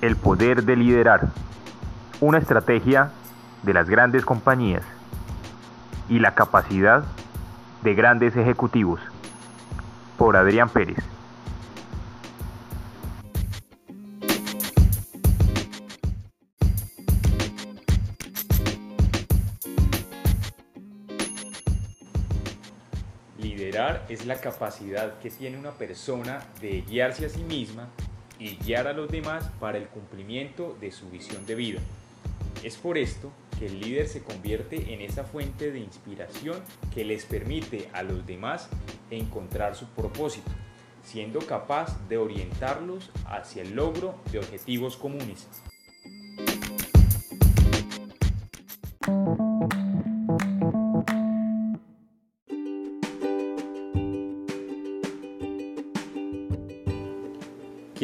El poder de liderar. Una estrategia de las grandes compañías y la capacidad de grandes ejecutivos. Por Adrián Pérez. Liderar es la capacidad que tiene una persona de guiarse a sí misma y guiar a los demás para el cumplimiento de su visión de vida. Es por esto que el líder se convierte en esa fuente de inspiración que les permite a los demás encontrar su propósito, siendo capaz de orientarlos hacia el logro de objetivos comunes.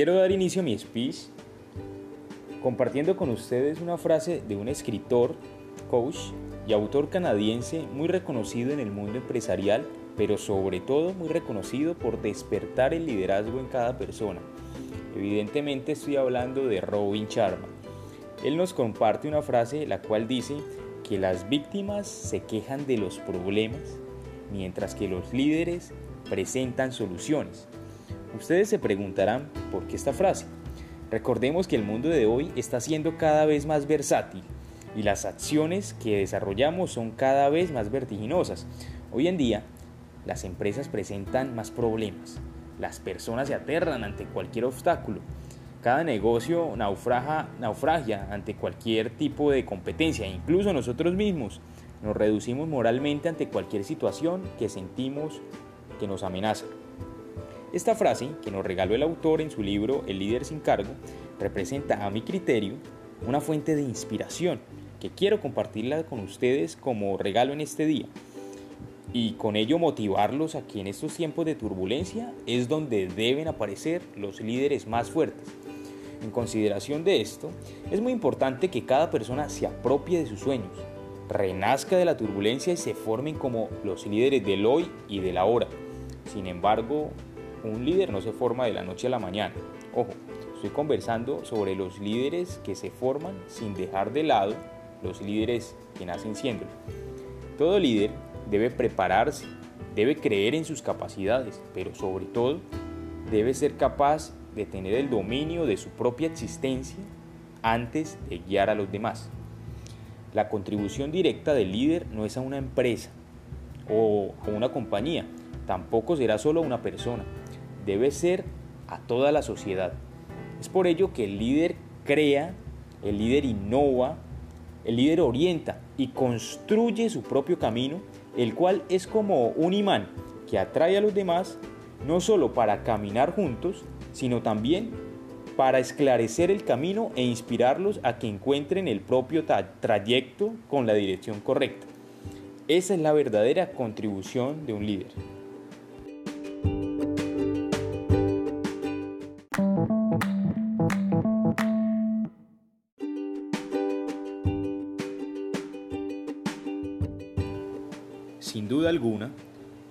Quiero dar inicio a mi speech compartiendo con ustedes una frase de un escritor, coach y autor canadiense muy reconocido en el mundo empresarial, pero sobre todo muy reconocido por despertar el liderazgo en cada persona. Evidentemente estoy hablando de Robin Sharma. Él nos comparte una frase la cual dice que las víctimas se quejan de los problemas, mientras que los líderes presentan soluciones. Ustedes se preguntarán por qué esta frase. Recordemos que el mundo de hoy está siendo cada vez más versátil y las acciones que desarrollamos son cada vez más vertiginosas. Hoy en día, las empresas presentan más problemas. Las personas se aterran ante cualquier obstáculo. Cada negocio naufraga, naufragia ante cualquier tipo de competencia. Incluso nosotros mismos nos reducimos moralmente ante cualquier situación que sentimos que nos amenaza. Esta frase, que nos regaló el autor en su libro El líder sin cargo, representa a mi criterio una fuente de inspiración que quiero compartirla con ustedes como regalo en este día y con ello motivarlos a que en estos tiempos de turbulencia es donde deben aparecer los líderes más fuertes. En consideración de esto, es muy importante que cada persona se apropie de sus sueños, renazca de la turbulencia y se formen como los líderes del hoy y del ahora. Sin embargo, un líder no se forma de la noche a la mañana. Ojo, estoy conversando sobre los líderes que se forman sin dejar de lado los líderes que nacen siendo. Todo líder debe prepararse, debe creer en sus capacidades, pero sobre todo debe ser capaz de tener el dominio de su propia existencia antes de guiar a los demás. La contribución directa del líder no es a una empresa o a una compañía, tampoco será solo a una persona, debe ser a toda la sociedad. Es por ello que el líder crea, el líder innova, el líder orienta y construye su propio camino, el cual es como un imán que atrae a los demás no solo para caminar juntos, sino también para esclarecer el camino e inspirarlos a que encuentren el propio trayecto con la dirección correcta. Esa es la verdadera contribución de un líder. Alguna,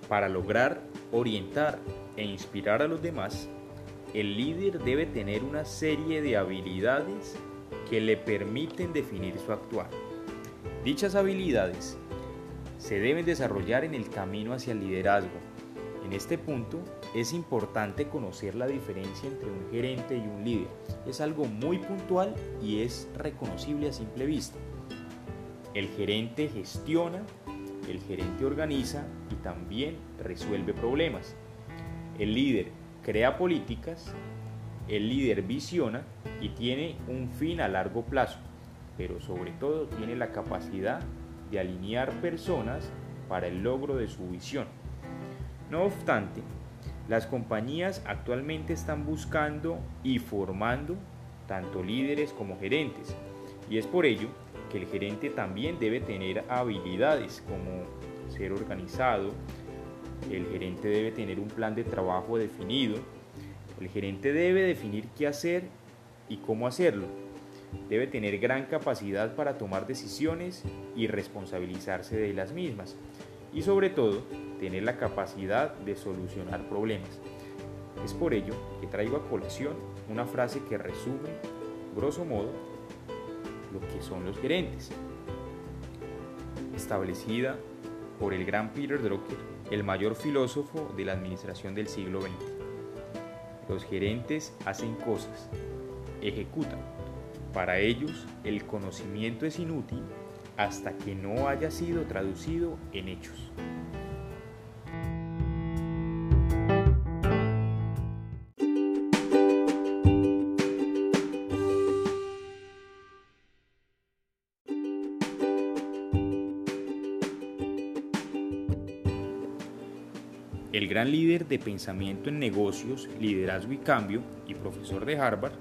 para lograr orientar e inspirar a los demás, el líder debe tener una serie de habilidades que le permiten definir su actuar. Dichas habilidades se deben desarrollar en el camino hacia el liderazgo. En este punto es importante conocer la diferencia entre un gerente y un líder. Es algo muy puntual y es reconocible a simple vista. El gerente gestiona el gerente organiza y también resuelve problemas. El líder crea políticas, el líder visiona y tiene un fin a largo plazo, pero sobre todo tiene la capacidad de alinear personas para el logro de su visión. No obstante, las compañías actualmente están buscando y formando tanto líderes como gerentes, y es por ello el gerente también debe tener habilidades como ser organizado, el gerente debe tener un plan de trabajo definido, el gerente debe definir qué hacer y cómo hacerlo. Debe tener gran capacidad para tomar decisiones y responsabilizarse de las mismas. Y sobre todo, tener la capacidad de solucionar problemas. Es por ello que traigo a colación una frase que resume grosso modo, lo que son los gerentes, establecida por el gran Peter Drucker, el mayor filósofo de la administración del siglo XX. Los gerentes hacen cosas, ejecutan. Para ellos, el conocimiento es inútil hasta que no haya sido traducido en hechos. El gran líder de pensamiento en negocios, liderazgo y cambio y profesor de Harvard,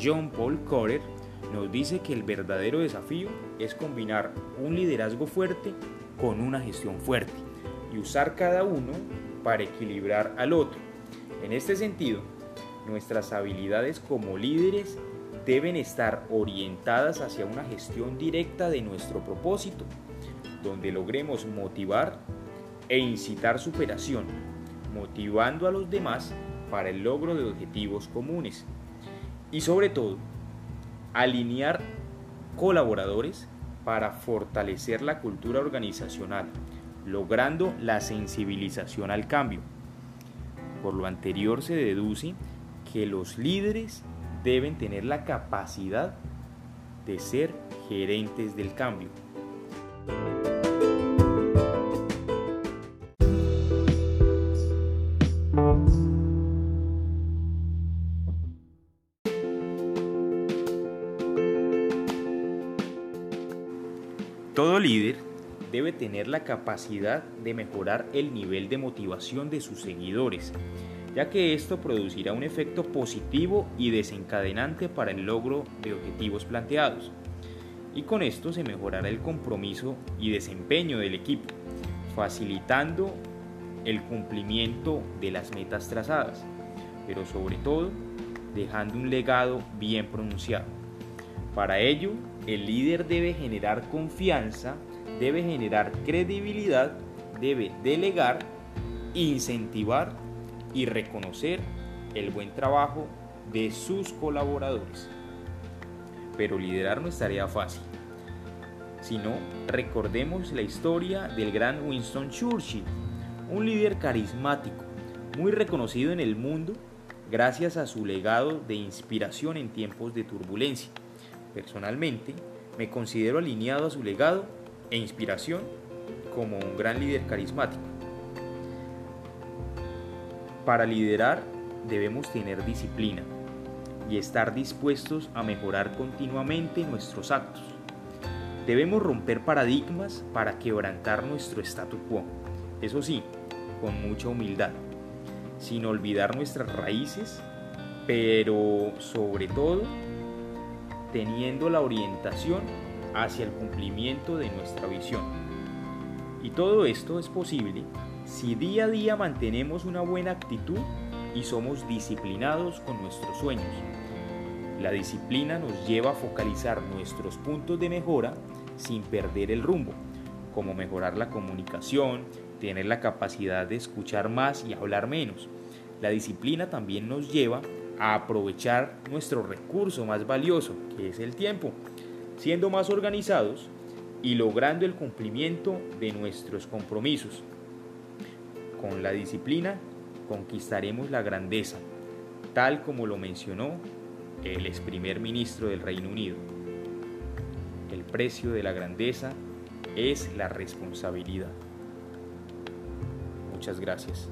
John Paul Corer, nos dice que el verdadero desafío es combinar un liderazgo fuerte con una gestión fuerte y usar cada uno para equilibrar al otro. En este sentido, nuestras habilidades como líderes deben estar orientadas hacia una gestión directa de nuestro propósito, donde logremos motivar e incitar superación motivando a los demás para el logro de objetivos comunes. Y sobre todo, alinear colaboradores para fortalecer la cultura organizacional, logrando la sensibilización al cambio. Por lo anterior se deduce que los líderes deben tener la capacidad de ser gerentes del cambio. Líder debe tener la capacidad de mejorar el nivel de motivación de sus seguidores, ya que esto producirá un efecto positivo y desencadenante para el logro de objetivos planteados. Y con esto se mejorará el compromiso y desempeño del equipo, facilitando el cumplimiento de las metas trazadas, pero sobre todo dejando un legado bien pronunciado. Para ello, el líder debe generar confianza, debe generar credibilidad, debe delegar, incentivar y reconocer el buen trabajo de sus colaboradores. Pero liderar no es tarea fácil. Sino recordemos la historia del gran Winston Churchill, un líder carismático, muy reconocido en el mundo gracias a su legado de inspiración en tiempos de turbulencia. Personalmente, me considero alineado a su legado e inspiración como un gran líder carismático. Para liderar debemos tener disciplina y estar dispuestos a mejorar continuamente nuestros actos. Debemos romper paradigmas para quebrantar nuestro statu quo. Eso sí, con mucha humildad, sin olvidar nuestras raíces, pero sobre todo teniendo la orientación hacia el cumplimiento de nuestra visión. Y todo esto es posible si día a día mantenemos una buena actitud y somos disciplinados con nuestros sueños. La disciplina nos lleva a focalizar nuestros puntos de mejora sin perder el rumbo, como mejorar la comunicación, tener la capacidad de escuchar más y hablar menos. La disciplina también nos lleva a aprovechar nuestro recurso más valioso, que es el tiempo, siendo más organizados y logrando el cumplimiento de nuestros compromisos. Con la disciplina conquistaremos la grandeza, tal como lo mencionó el ex primer ministro del Reino Unido. El precio de la grandeza es la responsabilidad. Muchas gracias.